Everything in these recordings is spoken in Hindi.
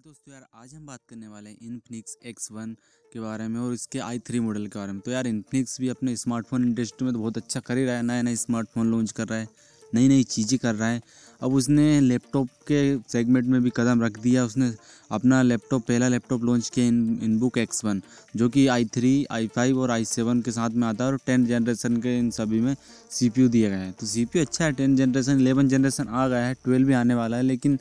दोस्तों यार, आज हम बात करने वाले हैं इनफिनिक्स एक्स वन के बारे में और इसके आई थ्री मॉडल के बारे में। तो यार इनफिनिक्स भी अपने स्मार्टफ़ोन इंडस्ट्री में तो बहुत अच्छा कर ही रहा है नया नया स्मार्टफ़ोन लॉन्च कर रहा है नई नई चीज़ें कर रहा है। अब उसने लैपटॉप के सेगमेंट में भी कदम रख दिया, उसने अपना लैपटॉप पहला लैपटॉप लॉन्च किया इन इनबुक एक्स वन जो कि आई थ्री आई फाइव और आई सेवन के साथ में आता है और टेंथ जनरेशन के इन सभी में सी पी यू दिया गया है। तो सी पी यू अच्छा है टेंथ जनरेशन इलेवन जनरेशन आ गया है ट्वेल्व भी आने वाला है, लेकिन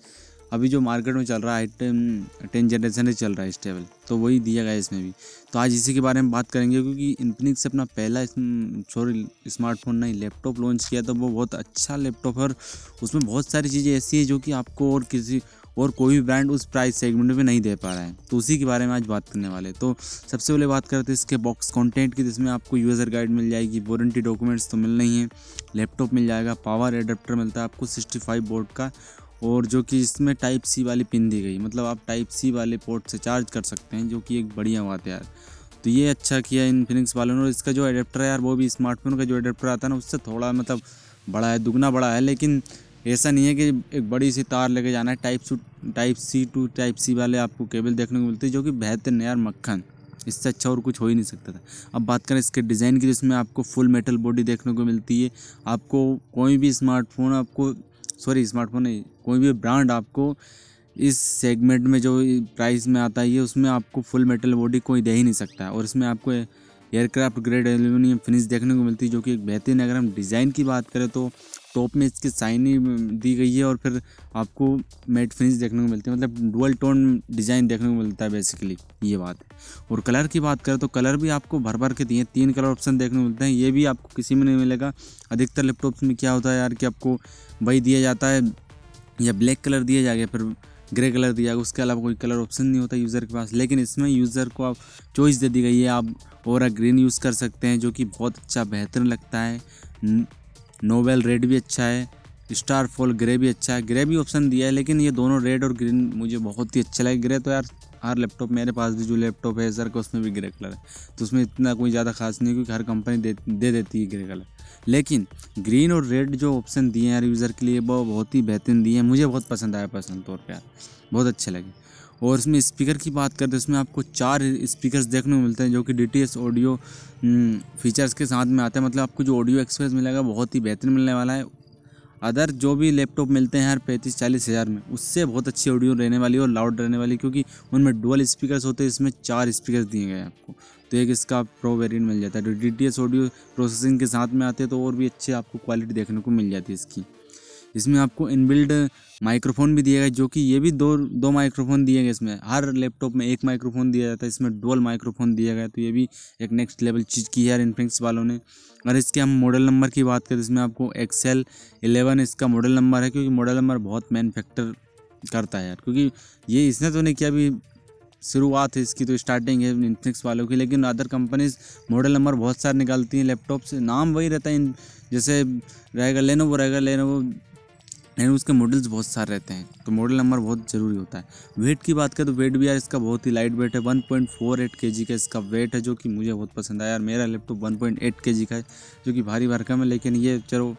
अभी जो मार्केट में चल रहा है, टेन टेन जनरेशन ही चल रहा है स्टेबल तो वही दिया गया इसमें भी। तो आज इसी के बारे में बात करेंगे, क्योंकि इन्फिनिक्स से अपना पहला सॉरी स्मार्टफ़ोन नहीं लैपटॉप लॉन्च किया तो वो बहुत अच्छा लैपटॉप है और उसमें बहुत सारी चीज़ें ऐसी है जो कि आपको और किसी, और कोई भी ब्रांड उस प्राइस सेगमेंट में नहीं दे पा रहा है। तो उसी के बारे में आज बात करने वाले तो सबसे पहले बात करते हैं इसके बॉक्स कंटेंट की, जिसमें आपको यूज़र गाइड मिल जाएगी वारंटी डॉक्यूमेंट्स तो मिलना ही है लैपटॉप मिल जाएगा पावर एडेप्टर मिलता है आपको सिक्सटी फाइव बोर्ड का और जो कि इसमें टाइप सी वाली पिन दी गई। मतलब आप टाइप सी वाले पोर्ट से चार्ज कर सकते हैं, जो कि एक बढ़िया बात है यार। तो ये अच्छा किया इन्फिनिक्स वालों ने, और इसका जो एडेप्टर है यार, वो भी स्मार्टफ़ोन का जो एडेप्टर आता है ना, उससे थोड़ा मतलब बड़ा है, दुगना बड़ा है, लेकिन ऐसा नहीं है कि एक बड़ी सी तार लेके जाना है। Type C type C to type C वाले आपको केबल देखने को मिलती है, जो कि बेहतर यार, मक्खन। इससे अच्छा और कुछ हो ही नहीं सकता था। अब बात करें इसके डिज़ाइन की, जिसमें आपको फुल मेटल बॉडी देखने को मिलती है। आपको कोई भी स्मार्टफ़ोन आपको सॉरी स्मार्टफ़ोन नहीं कोई भी ब्रांड आपको इस सेगमेंट में जो प्राइस में आता है उसमें आपको फुल मेटल बॉडी कोई दे ही नहीं सकता है और इसमें आपको एयरक्राफ्ट ग्रेड एल्यूमिनियम फिनिश देखने को मिलती है, जो कि एक बेहतरीन अगर हम डिज़ाइन की बात करें तो टॉप में इसकी साइनी दी गई है और फिर आपको मेट फिनिश देखने को मिलती है। मतलब डुअल टोन डिज़ाइन देखने को मिलता है बेसिकली, ये बात है। और कलर की बात करें तो कलर भी आपको भर भर के दिए, तीन कलर ऑप्शन देखने को मिलते हैं, ये भी आपको किसी में नहीं मिलेगा। अधिकतर लैपटॉप्स में क्या होता है यार कि आपको वही दिया जाता है या ब्लैक कलर दिया जाएगा फिर ग्रे कलर दिया जाएगा, उसके अलावा कोई कलर ऑप्शन नहीं होता यूज़र के पास। लेकिन इसमें यूज़र को आप चॉइस दे दी गई है, आप और ग्रीन यूज़ कर सकते हैं, जो कि बहुत अच्छा बेहतर लगता है। नोवेल रेड भी अच्छा है स्टार फॉल ग्रे भी अच्छा है ग्रे भी ऑप्शन दिया है, लेकिन ये दोनों रेड और ग्रीन मुझे बहुत ही अच्छा लगे। ग्रे तो यार, हर लैपटॉप मेरे पास भी जो लैपटॉप है सर का उसमें भी ग्रे कलर है। तो उसमें इतना कोई ज़्यादा खास नहीं है, क्योंकि हर कंपनी दे दे देती है ग्रे कलर लेकिन ग्रीन और रेड जो ऑप्शन दिए हैं यूज़र के लिए वो बहुत ही बेहतरीन दिए हैं। मुझे बहुत पसंद आया पर्सनल तौर पर यार। बहुत अच्छे लगे। और इसमें स्पीकर की बात करते हैं इसमें आपको चार स्पीकर्स देखने को मिलते हैं, जो कि डीटीएस ऑडियो फीचर्स के साथ में आते हैं। मतलब आपको जो ऑडियो एक्सपीरियंस मिलेगा, बहुत ही बेहतरीन मिलने वाला है। अदर जो भी लैपटॉप मिलते हैं हर पैंतीस चालीस हज़ार में, उससे बहुत अच्छी ऑडियो रहने वाली और लाउड रहने वाली क्योंकि उनमें डुअल स्पीकर्स होते हैं, इसमें चार स्पीकर दिए गए हैं आपको। तो एक इसका प्रो वेरिएंट मिल जाता है। डी टी ऑडियो प्रोसेसिंग के साथ में आते हैं तो और भी अच्छी आपको क्वालिटी देखने को मिल जाती है इसकी। इसमें आपको इनबिल्ड माइक्रोफोन भी दिया गया, जो कि ये भी दो दो माइक्रोफोन दिए गए इसमें। हर लैपटॉप में एक माइक्रोफोन दिया जाता है, इसमें डोल माइक्रोफोन दिया गया तो ये भी एक नेक्स्ट लेवल चीज़ की है यार इनफिनिक्स वालों ने। और इसके हम मॉडल नंबर की बात करें, इसमें आपको एक्सेल एलेवन इसका मॉडल नंबर है, क्योंकि मॉडल नंबर बहुत मैन फैक्टर करता है यार, क्योंकि ये इसने तो नहीं किया अभी शुरुआत है इसकी तो स्टार्टिंग है इन्फिनिक्स वालों की, लेकिन अदर कंपनीज़ मॉडल नंबर बहुत सारे निकालती हैं लैपटॉप से नाम वही रहता है, जैसे रहेगा लेनोवो रहेगा लेनोवो लेकिन उसके मॉडल्स बहुत सारे रहते हैं। तो मॉडल नंबर बहुत ज़रूरी होता है। वेट की बात करें तो वेट भी यार इसका बहुत ही लाइट वेट है। One point four eight K G इसका वेट है, जो कि मुझे बहुत पसंद आया। यार मेरा लैपटॉप वन पॉइंट के जी है, जो कि भारी भरकम है, लेकिन ये चलो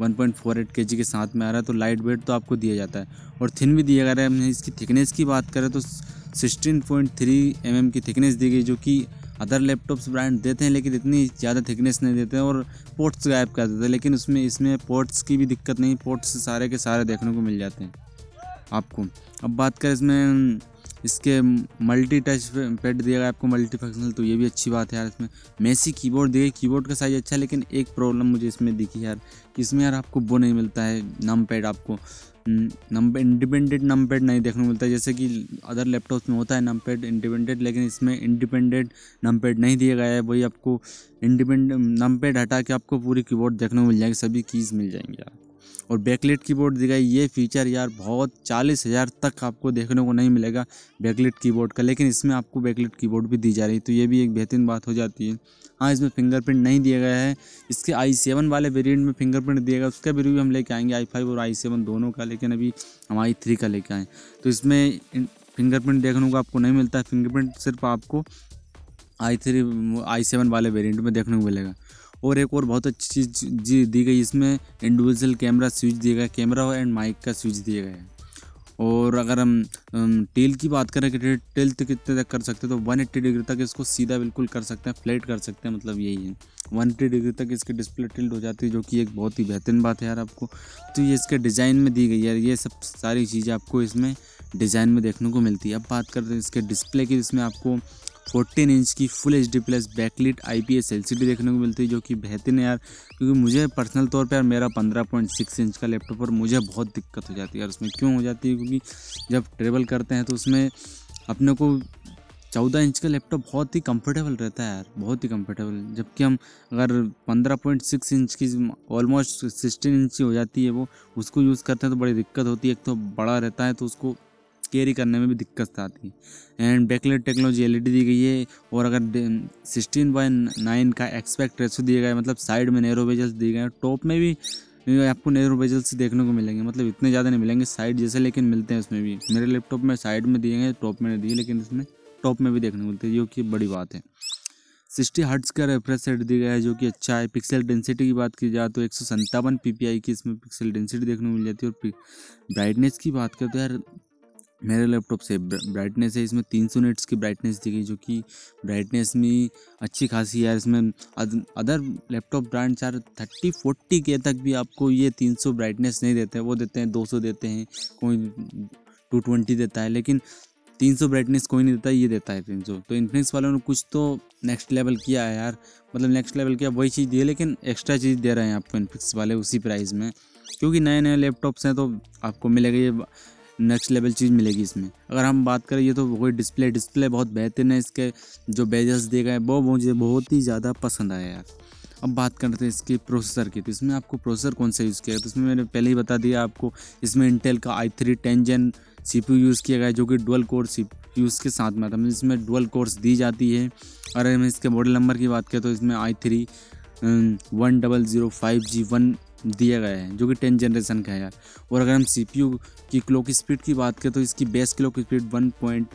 वन पॉइंट के जी साथ में आ रहा है तो लाइट वेट तो आपको दिया जाता है। और थिन भी दिया गया है। इसकी थिकनेस की बात करें तो सिक्सटीन पॉइंट थ्री एम की थिकनेस दी गई, जो कि अदर लैपटॉप्स ब्रांड देते हैं, लेकिन इतनी ज़्यादा थिकनेस नहीं देते हैं और पोर्ट्स गायब कर देते हैं। लेकिन उसमें, इसमें पोर्ट्स की भी दिक्कत नहीं पोर्ट्स सारे के सारे देखने को मिल जाते हैं आपको। अब बात करें इसमें, इसके मल्टी टच पैड दिया गया आपको मल्टी फंक्शनल तो ये भी अच्छी बात है यार इसमें। मेसी कीबोर्ड दिए कीबोर्ड का साइज़ अच्छा है लेकिन एक प्रॉब्लम मुझे इसमें दिखी यार। इसमें यार आपको वो नहीं मिलता है नम पैड आपको। नंबर इंडिपेंडेंट नम पैड नहीं देखने को मिलता। है जैसे कि अदर लैपटॉप्स में होता है नम पैड इंडिपेंडेंट लेकिन इसमें इंडिपेंडेंट नम पैड नहीं दिया गया है। वही आपको इंडिपेंडेंट नम पैड हटा के आपको पूरी कीबोर्ड देखने को मिल जाएगी, सभी कीज़ मिल जाएँगे। यार और बैकलेट कीबोर्ड दिखा ये फीचर यार बहुत चालीस हज़ार तक आपको देखने को नहीं मिलेगा बैकलेट कीबोर्ड का, लेकिन इसमें आपको बैकलेट कीबोर्ड भी दी जा रही है। तो ये भी एक बेहतरीन बात हो जाती है। हाँ इसमें फिंगरप्रिंट नहीं दिया गया है। इसके आई सेवन वाले वेरिएंट में फिंगरप्रिंट दिया गया, उसका भी रिव्यू हम लेके आएँगे आई फाइव और आई सेवन दोनों का, लेकिन अभी हम आई थ्री का लेके आए। तो इसमें फिंगरप्रिंट देखने को आपको नहीं मिलता है फिंगरप्रिंट सिर्फ़ आपको आई थ्री आई सेवन वाले वेरिएंट में देखने को मिलेगा। और एक और बहुत अच्छी चीज़ जी दी गई, इसमें इंडिविजुअल कैमरा स्विच दिया गया कैमरा एंड माइक का स्विच दिया गया है। और अगर हम टेल की बात करें कि टेल तो कितने तक कर सकते हैं तो वन एट्टी डिग्री तक इसको सीधा बिल्कुल कर सकते हैं फ्लैट कर सकते हैं मतलब यही है। वन एट्टी डिग्री तक इसकी डिस्प्ले टिल्ट हो जाती है, जो कि एक बहुत ही बेहतरीन बात है यार आपको। तो ये इसके डिज़ाइन में दी गई है, ये सब सारी चीज़ें आपको इसमें डिज़ाइन में देखने को मिलती है। अब बात करते हैं इसके डिस्प्ले की, जिसमें आपको फोर्टीन इंच की full H D plus backlit I P S L C D देखने को मिलती है, जो कि बेहतरीन है यार। क्योंकि मुझे पर्सनल तौर पर यार मेरा पंद्रह पॉइंट सिक्स इंच का लैपटॉप पर मुझे बहुत दिक्कत हो जाती है यार, उसमें क्यों हो जाती है? क्योंकि जब ट्रेवल करते हैं तो उसमें अपने को चौदह इंच का लैपटॉप बहुत ही कंफर्टेबल रहता है यार, बहुत ही कंफर्टेबल जबकि हम अगर पंद्रह पॉइंट सिक्स इंच की ऑलमोस्ट सिक्सटीन इंच की हो जाती है वो, उसको यूज़ करते हैं तो बड़ी दिक्कत होती है। एक तो बड़ा रहता है तो उसको कैरी करने में भी दिक्कत आती है। एंड बैकलेट टेक्नोलॉजी एलईडी दी गई है और अगर सिक्सटीन बाई नाइन का एक्सपेक्ट रेसो दिया गया मतलब साइड में नेरो बेजल्स दिए गए हैं टॉप में भी आपको नेरो बेजल्स देखने को मिलेंगे। मतलब इतने ज़्यादा नहीं मिलेंगे साइड जैसे, लेकिन मिलते हैं उसमें भी। मेरे लैपटॉप में साइड में दिए गए टॉप में नहीं दिए, लेकिन इसमें टॉप में भी देखने को मिलते हैं, जो कि बड़ी बात है। सिक्सटी हर्ट्स का रेफ्रेश सेट दिया गया है, जो कि अच्छा है। पिक्सल डेंसिटी की बात की जाए तो एक सौ की इसमें पिक्सल डेंसिटी देखने को मिल जाती है। और ब्राइटनेस की बात करते हैं यार मेरे लैपटॉप से ब्राइटनेस है, इसमें तीन सौ नीट्स की ब्राइटनेस दी गई, जो कि ब्राइटनेस में अच्छी खासी है इसमें अदर लैपटॉप ब्रांड्स यार थर्टी फोर्टी के तक भी आपको ये तीन सौ ब्राइटनेस नहीं देते, वो देते हैं, दो सौ देते हैं, कोई टू ट्वेंटी देता है, लेकिन तीन सौ ब्राइटनेस कोई नहीं देता, ये देता है तीन सौ। तो इन्फिनिक्स वालों ने कुछ तो नेक्स्ट लेवल किया है यार मतलब नेक्स्ट लेवल किया वही चीज़ दी है लेकिन एक्स्ट्रा चीज़ दे रहे हैं आपको इन्फिनिक्स वाले उसी प्राइस में, क्योंकि नए नए लैपटॉप्स हैं तो आपको मिलेगा ये नेक्स्ट लेवल चीज़ मिलेगी इसमें। अगर हम बात करें, ये तो वही डिस्प्ले डिस्प्ले बहुत बेहतरीन है, इसके जो बेजल्स दिए गए वो मुझे बहुत ही ज़्यादा पसंद आया यार। अब बात करते हैं इसके प्रोसेसर की तो इसमें आपको प्रोसेसर कौन सा यूज़ किया गया? तो इसमें मैंने पहले ही बता दिया आपको, इसमें इंटेल का I three ten gen C use किया गया जो कि डुअल कोर सी यूज़ के साथ में आता है। मतलब इसमें डुअल कोर्स दी जाती है। अगर हम इसके मॉडल नंबर की बात करें तो इसमें I three one double zero five G one दिया गया है, जो कि टेन जनरेशन का है यार। और अगर हम सीपीयू की क्लॉक स्पीड की बात करें तो इसकी best clock speed one point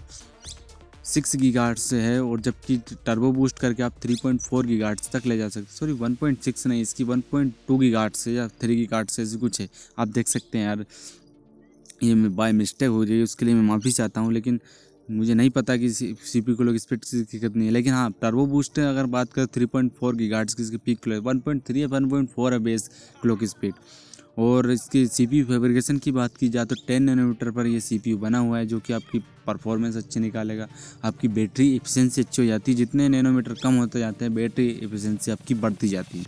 six gigahertz से है और जबकि टर्बो बूस्ट करके आप थ्री पॉइंट फोर गीगार्ड्स तक ले जा सकते सॉरी, वन पॉइंट सिक्स नहीं, इसकी वन पॉइंट टू गीगार्ड से या थ्री गीगार्ड से ऐसी कुछ है। आप देख सकते हैं यार, ये बाय मिस्टेक हो है, उसके लिए मैं माफ़ी चाहता हूँ, लेकिन मुझे नहीं पता कि सी पी को लोग स्पीड की कितनी है, लेकिन हाँ टर्बो बूस्ट अगर बात करें थ्री पॉइंट फोर की गार्ड्स की इसकी peak clock one point three one point four है बेस क्लॉक स्पीड और इसकी सी पी फेब्रिकेशन की बात की जाए तो टेन नैनोमीटर पर यह सी पी यू बना हुआ है, जो कि आपकी परफॉर्मेंस अच्छी निकालेगा, आपकी बैटरी एफिशिएंसी अच्छी हो जाती है, जितने नैनोमीटर कम होते जाते हैं बैटरी एफिशिएंसी आपकी बढ़ती जाती है।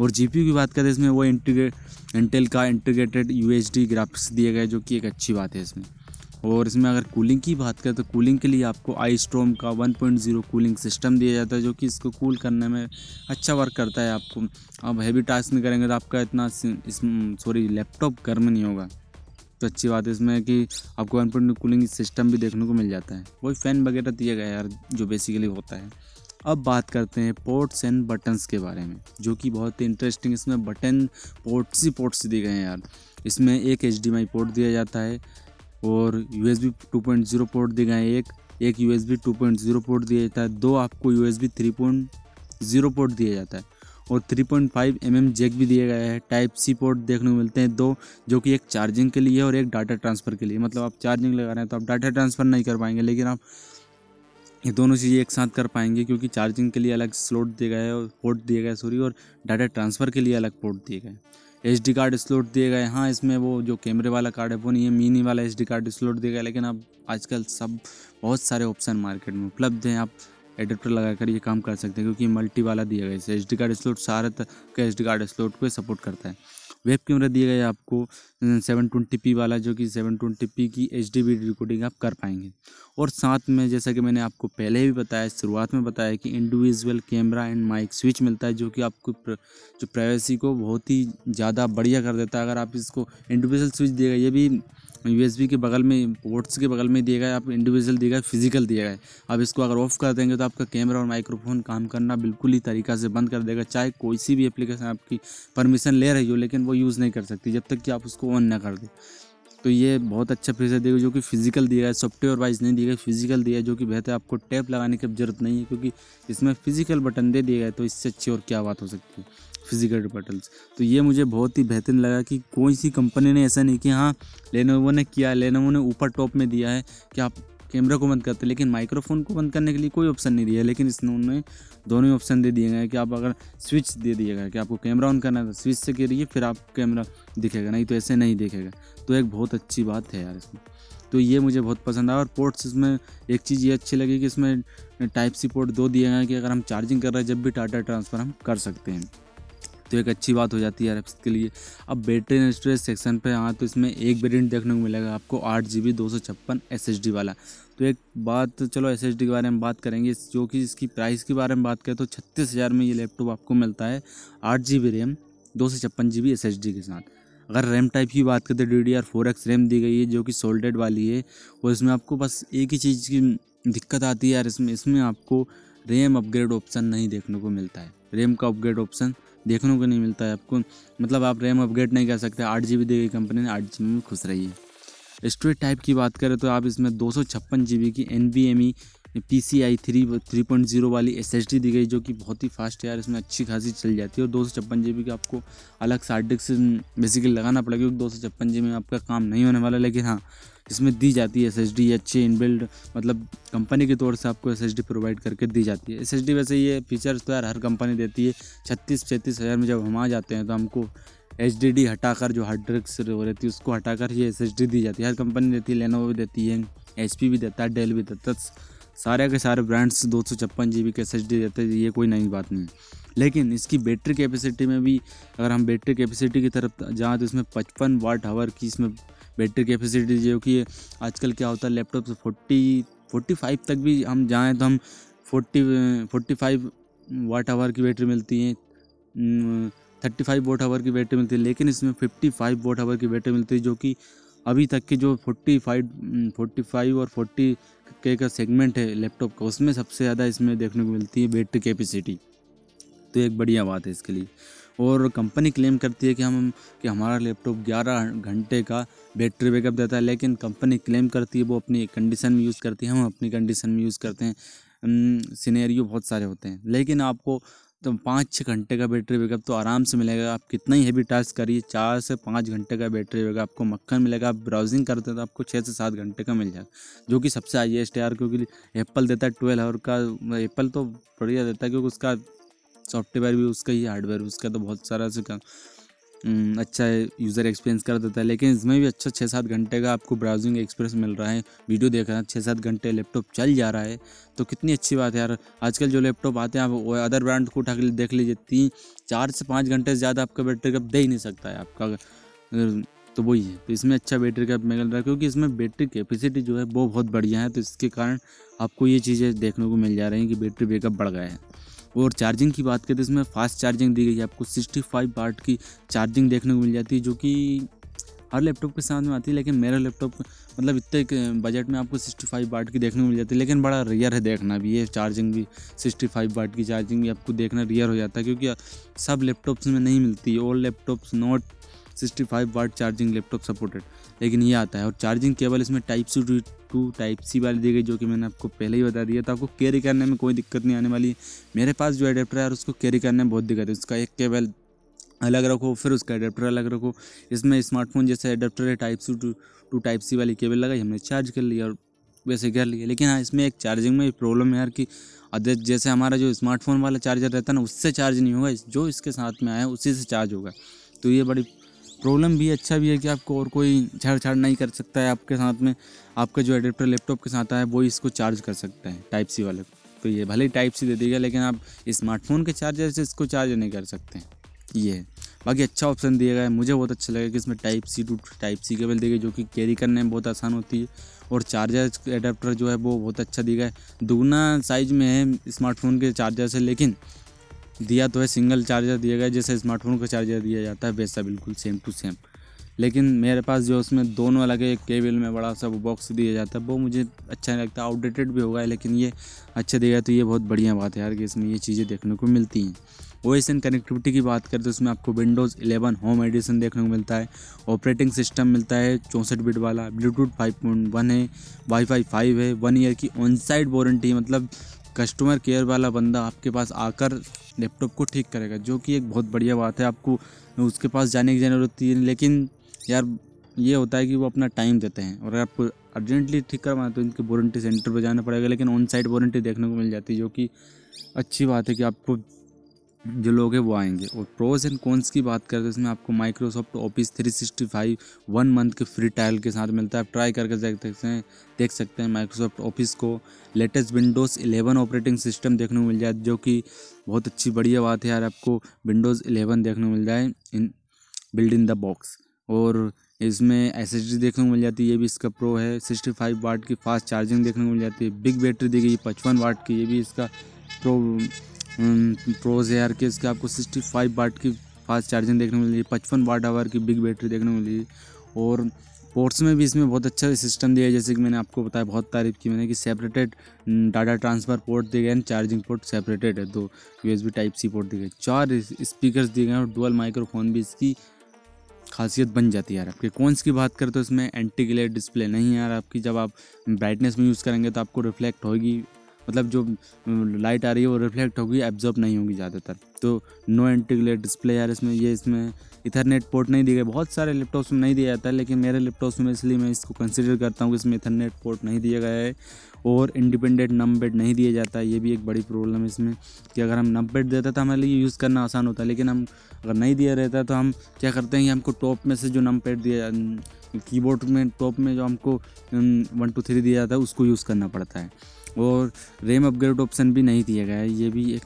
और जीपीयू की बात करें, इसमें वो इंटीग्रेट इंटेल का इंटीग्रेटेड UHD ग्राफिक्स दिए गए, जो कि एक अच्छी बात है इसमें। और इसमें अगर कूलिंग की बात करें तो कूलिंग के लिए आपको आई स्ट्रोम का 1.0 कूलिंग सिस्टम दिया जाता है, जो कि इसको कूल करने में अच्छा वर्क करता है आपको। अब हैवी टास्क नहीं करेंगे तो आपका इतना सॉरी लैपटॉप गर्म नहीं होगा। तो अच्छी बात है इसमें कि आपको वन पॉइंट कूलिंग सिस्टम भी देखने को मिल जाता है। वही फ़ैन वगैरह दिया गया यार, जो बेसिकली होता है। अब बात करते हैं पोर्ट्स एंड बटन्स के बारे में, जो कि बहुत ही इंटरेस्टिंग इसमें बटन पोर्ट्स ही पोर्ट्स दिए गए हैं यार। इसमें एक एच पोर्ट दिया जाता है और U S B two point zero port दिए गए एक एक U S B two point zero port दिया जाता है, दो आपको U S B three point zero port दिया जाता है, और three point five M M jack भी दिया गया है टाइप सी पोर्ट देखने को मिलते हैं, दो, जो कि एक चार्जिंग के लिए और एक डाटा ट्रांसफ़र के लिए मतलब आप चार्जिंग लगा रहे हैं तो आप डाटा ट्रांसफ़र नहीं कर पाएँगे, लेकिन आप ये दोनों चीज़ें एक साथ कर पाएँगे, क्योंकि चार्जिंग के लिए अलग स्लॉट गया है, और पोर्ट गया है सॉरी और डाटा ट्रांसफ़र के लिए अलग पोर्ट दिए गए एच डी कार्ड स्लॉट दिए गए। हाँ इसमें वो जो कैमरे वाला कार्ड है, वो नहीं है, मिनी वाला एच डी कार्ड स्लॉट दिया गया, लेकिन अब आजकल सब बहुत सारे ऑप्शन मार्केट में उपलब्ध हैं। आप एडेप्टर लगा कर ये काम कर सकते हैं, क्योंकि मल्टी वाला दिया गया है। एच डी कार्ड स्लॉट सारे के एच डी कार्ड स्लॉट को सपोर्ट करता है। वेब कैमरा दिया गया आपको सेवन ट्वेंटी पी वाला जो कि सेवन ट्वेंटी पी की एच डी वीडियो रिकॉर्डिंग आप कर पाएँगे। और साथ में जैसा कि मैंने आपको पहले भी बताया शुरुआत में बताया कि individual camera and mic switch मिलता है जो कि आपको प्र, जो प्राइवेसी को बहुत ही ज़्यादा बढ़िया कर देता है। अगर आप इसको इंडिविजुअल स्विच दिएगा ये भी यूएसबी के बगल में पोर्ट्स के बगल में दिया गया आप इंडिविजुअल दिया गया फ़िज़िकल दिया गया अब इसको अगर ऑफ़ कर देंगे तो आपका कैमरा और माइक्रोफोन काम करना बिल्कुल ही तरीका से बंद कर देगा, चाहे कोई सी भी एप्लीकेशन आपकी परमिशन ले रही हो, लेकिन वो यूज़ नहीं कर सकती, जब तक कि आप उसको ऑन ना कर दें। तो ये बहुत अच्छा फीचर देगा जो कि फ़िज़िकल दिया है सॉफ्टवेयर वाइज नहीं दिया गया फ़िज़िकल दिया है, जो कि बेहतर आपको टैप लगाने की ज़रूरत नहीं है, क्योंकि इसमें फ़िज़िकल बटन दे दिया गया तो इससे अच्छी और क्या बात हो सकती है? फ़िज़िकल बटन तो ये मुझे बहुत ही बेहतरीन लगा कि कोई सी कंपनी ने ऐसा नहीं कि हाँ लेनोवो ने किया लेनोवो ने ऊपर टॉप में दिया है कि आप कैमरा को बंद करते लेकिन माइक्रोफोन को बंद करने के लिए कोई ऑप्शन नहीं दिया लेकिन इसने उन्होंने दोनों ही ऑप्शन दे दिए गए कि आप अगर स्विच दे दिया गया कि आपको कैमरा ऑन करना है तो स्विच से करिए, फिर आप कैमरा दिखेगा। नहीं तो ऐसे नहीं दिखेगा। तो एक बहुत अच्छी बात है यार इसमें। तो ये मुझे बहुत पसंद आया और पोर्ट्स इसमें एक चीज़ ये अच्छी लगी कि इसमें टाइप सी पोर्ट दो दिए गए कि अगर हम चार्जिंग कर रहे हैं, जब भी टाटा ट्रांसफ़र हम कर सकते हैं। तो एक अच्छी बात हो जाती है यार इसके लिए। अब बैटरी एंड स्टोरेज सेक्शन पे हाँ तो इसमें एक वेरिएंट देखने को मिलेगा आपको, आठ जी बी दो सौ छप्पन एस एच डी वाला। तो एक बात, चलो एस एच डी के बारे में बात करेंगे। जो कि इसकी प्राइस के बारे में बात करें तो छत्तीस हज़ार में ये लैपटॉप आपको मिलता है, आठ जी बी रैम दो सौ छप्पन G B S S D के साथ। अगर रैम टाइप की बात करें तो D D R four X RAM दी गई है, जो कि सोल्डेड वाली है। और इसमें आपको बस एक ही चीज़ की दिक्कत आती है यार, इसमें इसमें आपको रैम अपग्रेड ऑप्शन नहीं देखने को मिलता है। रैम का अपग्रेड ऑप्शन देखने को नहीं मिलता है आपको। मतलब आप रैम अपग्रेड नहीं कर सकते, आठ जी बी दी गई कंपनी ने आठ जी बी में खुश रहिए स्टोरेज टाइप की बात करें तो आप इसमें दो सौ छप्पन जी बी की N V M E P C I three three point zero वाली एस एच डी दी गई, जो कि बहुत ही फास्ट है यार, इसमें अच्छी खासी चल जाती है। और दो सौ छप्पन जी बी का आपको अलग से हार्ड डिस्क बेसिकली लगाना पड़ेगा, क्योंकि दो सौ छप्पन जी बी में आपका काम नहीं होने वाला लेकिन हाँ इसमें दी जाती है एस एच डी अच्छी इनबिल्ड मतलब कंपनी के तौर से आपको एस एच डी प्रोवाइड करके दी जाती है। एस एच डी वैसे ये फीचर्स तो यार हर कंपनी देती है। छत्तीस पैंतीस हज़ार में जब हम आ जाते हैं तो हमको एच डी डी हटाकर जो हार्ड डिस्क रहती है, उसको हटाकर ये एस एच डी दी जाती है। हर कंपनी देती है लेनोवो भी देती है एच पी भी देता है डेल भी देता है। सारे के सारे ब्रांड्स दो सौ छप्पन जी बी के एस एच डी देते हैं, ये कोई नई बात नहीं लेकिन इसकी बैटरी कैपेसिटी में भी अगर हम बैटरी कैपेसिटी की तरफ़ जाएँ तो इसमें पचपन वाट हावर की इसमें बैटरी कैपेसिटी जो कि आजकल क्या होता है लैपटॉप से फोर्टी फोर्टी फाइव तक भी हम जाएँ तो हम forty forty five watt hour की बैटरी मिलती है। थर्टी फाइव वोट आवर की बैटरी मिलती है, लेकिन इसमें फिफ्टी फाइव वोट आवर की बैटरी मिलती है, जो कि अभी तक की जो फोर्टी फाइव फोर्टी फाइव और फोर्टी के, का सेगमेंट है लैपटॉप का, उसमें सबसे ज़्यादा इसमें देखने को मिलती है बैटरी कैपेसिटी तो एक बढ़िया बात है इसके लिए। और कंपनी क्लेम करती है कि हम, कि हमारा लैपटॉप 11 घंटे का बैटरी बैकअप देता है, लेकिन कंपनी क्लेम करती है, वो अपनी कंडीशन में यूज़ करती है, हम अपनी कंडीशन में यूज़ करते हैं। सीनेरियो बहुत सारे होते हैं। लेकिन आपको तो पाँच छः घंटे का बैटरी बैकअप तो आराम से मिलेगा। आप कितना ही हैवी टास्क करिए, चार से पाँच घंटे का बैटरी बैकअप आपको मक्खन मिलेगा। आप ब्राउजिंग करते हैं तो आपको छः से सात घंटे का मिल जाएगा, जो कि सबसे हाईएस्ट है यार, क्योंकि एप्पल देता है ट्वेल्व आवर का एप्पल तो बढ़िया देता है, क्योंकि उसका सॉफ्टवेयर भी, उसका ही हार्डवेयर भी उसका तो बहुत सारा से अच्छा यूज़र एक्सपीरियंस कर देता है, लेकिन इसमें भी अच्छा छः सात घंटे का आपको ब्राउजिंग एक्सपीरियंस मिल रहा है वीडियो देख रहे हैं छः सात घंटे लैपटॉप चल जा रहा है तो कितनी अच्छी बात है यार। आजकल जो लैपटॉप आते हैं, आप अदर ब्रांड को उठा के देख लीजिए, तीन, चार से पाँच घंटे से ज़्यादा आपका बैटरी कप दे ही नहीं सकता है आपका तो वही है तो इसमें अच्छा बैटरी कप मिल रहा है क्योंकि इसमें बैटरी कैपेसिटी जो है, वो बहुत बढ़िया है तो इसके कारण आपको ये चीज़ें देखने को मिल जा रही हैं कि बैटरी बैकअप बढ़ गया है। और चार्जिंग की बात करें तो इसमें फास्ट चार्जिंग दी गई है। आपको सिक्सटी फाइव वाट की चार्जिंग देखने को मिल जाती है, जो कि हर लैपटॉप के साथ में आती है, लेकिन मेरा लैपटॉप मतलब इतने बजट में आपको सिक्सटी फाइव वाट की देखने को मिल जाती है, लेकिन बड़ा रियर है देखना भी, ये चार्जिंग भी सिक्सटी फाइव वाट की चार्जिंग भी आपको देखना रियर हो जाता है, क्योंकि सब लैपटॉप्स में नहीं मिलती old laptops not sixty five watt charging laptop supported लेकिन ये आता है और चार्जिंग केबल इसमें type C to to type C वाली दी गई, जो कि मैंने आपको पहले ही बता दिया था। आपको कैरी करने में कोई दिक्कत नहीं आने वाली। मेरे पास जो अडेप्टर है उसको कैरी करने में बहुत दिक्कत है। उसका एक केबल अलग रखो, फिर उसका अडेप्टर अलग रखो। इसमें स्मार्टफ़ोन जैसे अडेप्टर है type C to to type C वाली केबल लगाई, हमने चार्ज कर लिया और वैसे कर लिया। लेकिन हाँ इसमें एक चार्जिंग में प्रॉब्लम है यार कि जैसे हमारा जो स्मार्टफ़ोन वाला चार्जर रहता है ना, उससे चार्ज नहीं होगा। जो इसके साथ में आया, उसी से चार्ज होगा। तो ये बड़ी प्रॉब्लम भी अच्छा भी है कि आपको और कोई छेड़छाड़ नहीं कर सकता है आपके साथ में। आपका जो एडेप्टर लैपटॉप के साथ आया वो इसको चार्ज कर सकता है टाइप सी वाले तो ये भले ही टाइप सी दे देगा लेकिन आप स्मार्टफ़ोन के चार्जर से इसको चार्ज नहीं कर सकते ये है। बाकी अच्छा ऑप्शन दिया गया है। मुझे बहुत अच्छा लगा कि इसमें type C to type C cable दी गई, जो कि कैरी करने में बहुत आसान होती है। और चार्जर एडेप्टर जो है, वो बहुत अच्छा दिया गया है। दुगना साइज़ में है स्मार्टफ़ोन के चार्जर से, लेकिन दिया तो है सिंगल चार्जर दिया गया, जैसे स्मार्टफ़ोन का चार्जर दिया जाता है, वैसा बिल्कुल सेम टू सेम लेकिन मेरे पास जो उसमें दोनों अलग एक केबल में बड़ा सा वो बॉक्स दिया जाता है, वो मुझे अच्छा नहीं लगता आउटडेटेड भी होगा, लेकिन ये अच्छा दिया तो ये बहुत बढ़िया बात है यार कि इसमें ये चीज़ें देखने को मिलती हैं. ओ एस एन कनेक्टिविटी की बात करें तो उसमें आपको विंडोज़ 11 होम एडिशन देखने को मिलता है ऑपरेटिंग सिस्टम मिलता है, चौंसठ बिट वाला ब्लूटूथ 5.1 है वाईफाई 5 है वन ईयर की ऑन साइड वारंटी मतलब कस्टमर केयर वाला बंदा आपके पास आकर लैपटॉप को ठीक करेगा, जो कि एक बहुत बढ़िया बात है। आपको उसके पास जाने की ज़रूरत होती है लेकिन यार ये होता है कि वो अपना टाइम देते हैं। और अगर आपको अर्जेंटली ठीक करवाना तो इनके वारंटी सेंटर पर जाना पड़ेगा, लेकिन ऑन साइड वारंटी देखने को मिल जाती है, जो कि अच्छी बात है कि आपको जो लोग हैं वो आएँगे। और प्रोज एंड कॉन्स की बात करें तो इसमें आपको माइक्रोसॉफ्ट ऑफ़िस 365 वन मंथ के फ्री ट्रायल के साथ मिलता है। आप ट्राई करके देख सकते हैं, देख सकते हैं माइक्रोसॉफ्ट ऑफ़िस को। लेटेस्ट विंडोज़ 11 ऑपरेटिंग सिस्टम देखने को मिल जाए, जो कि बहुत अच्छी बढ़िया बात है यार, आपको विंडोज़ 11 देखने को मिल जाए in build in the box और इसमें एसएसडी देखने को मिल जाती है, ये भी इसका प्रो है। सिक्सटी फाइव वाट की फास्ट चार्जिंग देखने को मिल जाती है। बिग बैटरी दी गई पचपन वाट की, ये भी इसका प्रो प्रोज एयर के इसके आपको सिक्सटी फाइव वाट की फास्ट चार्जिंग देखने को मिली पचपन वाट आवर की बिग बैटरी देखने को मिली और पोर्ट्स में भी इसमें बहुत अच्छा सिस्टम दिया है, जैसे कि मैंने आपको बताया, बहुत तारीफ़ की मैंने कि सेपरेटेड डाटा ट्रांसफ़र पोर्ट दिए गए हैं चार्जिंग पोर्ट सेपरेटेड है, दो यूएसबी टाइप सी पोर्ट दिए गए चार स्पीकर्स दिए गए हैं और डुअल माइक्रोफोन भी इसकी खासियत बन जाती है यार आपके। कौन की बात करें तो इसमें एंटी ग्लेयर डिस्प्ले नहीं है यार आपकी, जब आप ब्राइटनेस में यूज़ करेंगे तो आपको रिफ्लेक्ट होगी मतलब जो लाइट आ रही है वो रिफ्लेक्ट होगी एब्जॉर्ब नहीं होगी ज़्यादातर। तो नो एंटी डिस्प्ले यार इसमें, ये इसमें इथरनेट पोर्ट नहीं दिए गए। बहुत सारे लैपटॉप्स में नहीं दिया जाता है लेकिन मेरे लैपटॉप्स में इसलिए मैं इसको कंसिडर करता हूँ कि इसमें इथरनेट पोर्ट नहीं दिया गया है और इंडिपेंडेंट नम बेड नहीं दिया जाता। है ये भी एक बड़ी प्रॉब्लम है इसमें कि अगर हम नम बेड देते तो हमारे लिए यूज़ करना आसान होता है लेकिन हम अगर नहीं दिया रहता तो हम क्या करते हैं कि हमको टॉप में से जो नम पैड दिया कीबोर्ड में टॉप में जो हमको वन टू थ्री दिया जाता है, उसको यूज़ करना पड़ता है। और रैम अपग्रेड ऑप्शन भी नहीं दिया गया है, ये भी एक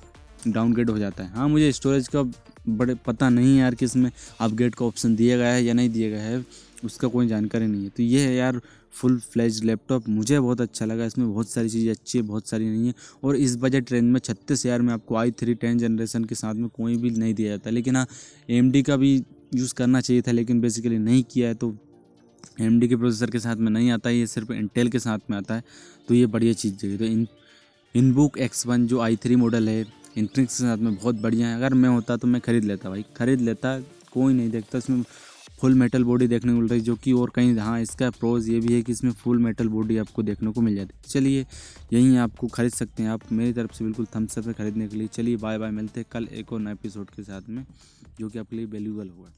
डाउनग्रेड हो जाता है। हाँ मुझे स्टोरेज का बड़े पता नहीं यार कि इसमें अपग्रेड का ऑप्शन दिया गया है या नहीं दिया गया है, उसका कोई जानकारी नहीं है। तो ये है यार फुल फ्लैज लैपटॉप मुझे बहुत अच्छा लगा। इसमें बहुत सारी चीज़ें अच्छी है, बहुत सारी नहीं है। और इस बजट रेंज में छत्तीस हज़ार में आपको आई थ्री टेन जनरेशन के साथ में कोई भी नहीं दिया जाता। लेकिन हाँ एम का भी यूज़ करना चाहिए था, लेकिन बेसिकली नहीं किया है तो एमडी के प्रोसेसर के साथ में नहीं आता है, ये सिर्फ़ इंटेल के साथ में आता है तो ये बढ़िया चीज़ चाहिए तो इन इनबुक एक्स वन जो आई थ्री मॉडल है इंट्रिक्स के साथ में बहुत बढ़िया है। अगर मैं होता तो मैं ख़रीद लेता भाई। ख़रीद लेता, कोई नहीं देखता। इसमें फुल मेटल बॉडी देखने को मिल रही है, जो कि और कहीं हाँ इसका प्रोज ये भी है कि इसमें फुल मेटल बॉडी आपको देखने को मिल जाती है। चलिए, यहीं आपको खरीद सकते हैं आप। मेरी तरफ़ से बिल्कुल थम्सअप है खरीदने के लिए। चलिए बाय बाय मिलते हैं कल एक और नए एपिसोड के साथ में, जो कि आपके लिए वैल्यूबल होगा।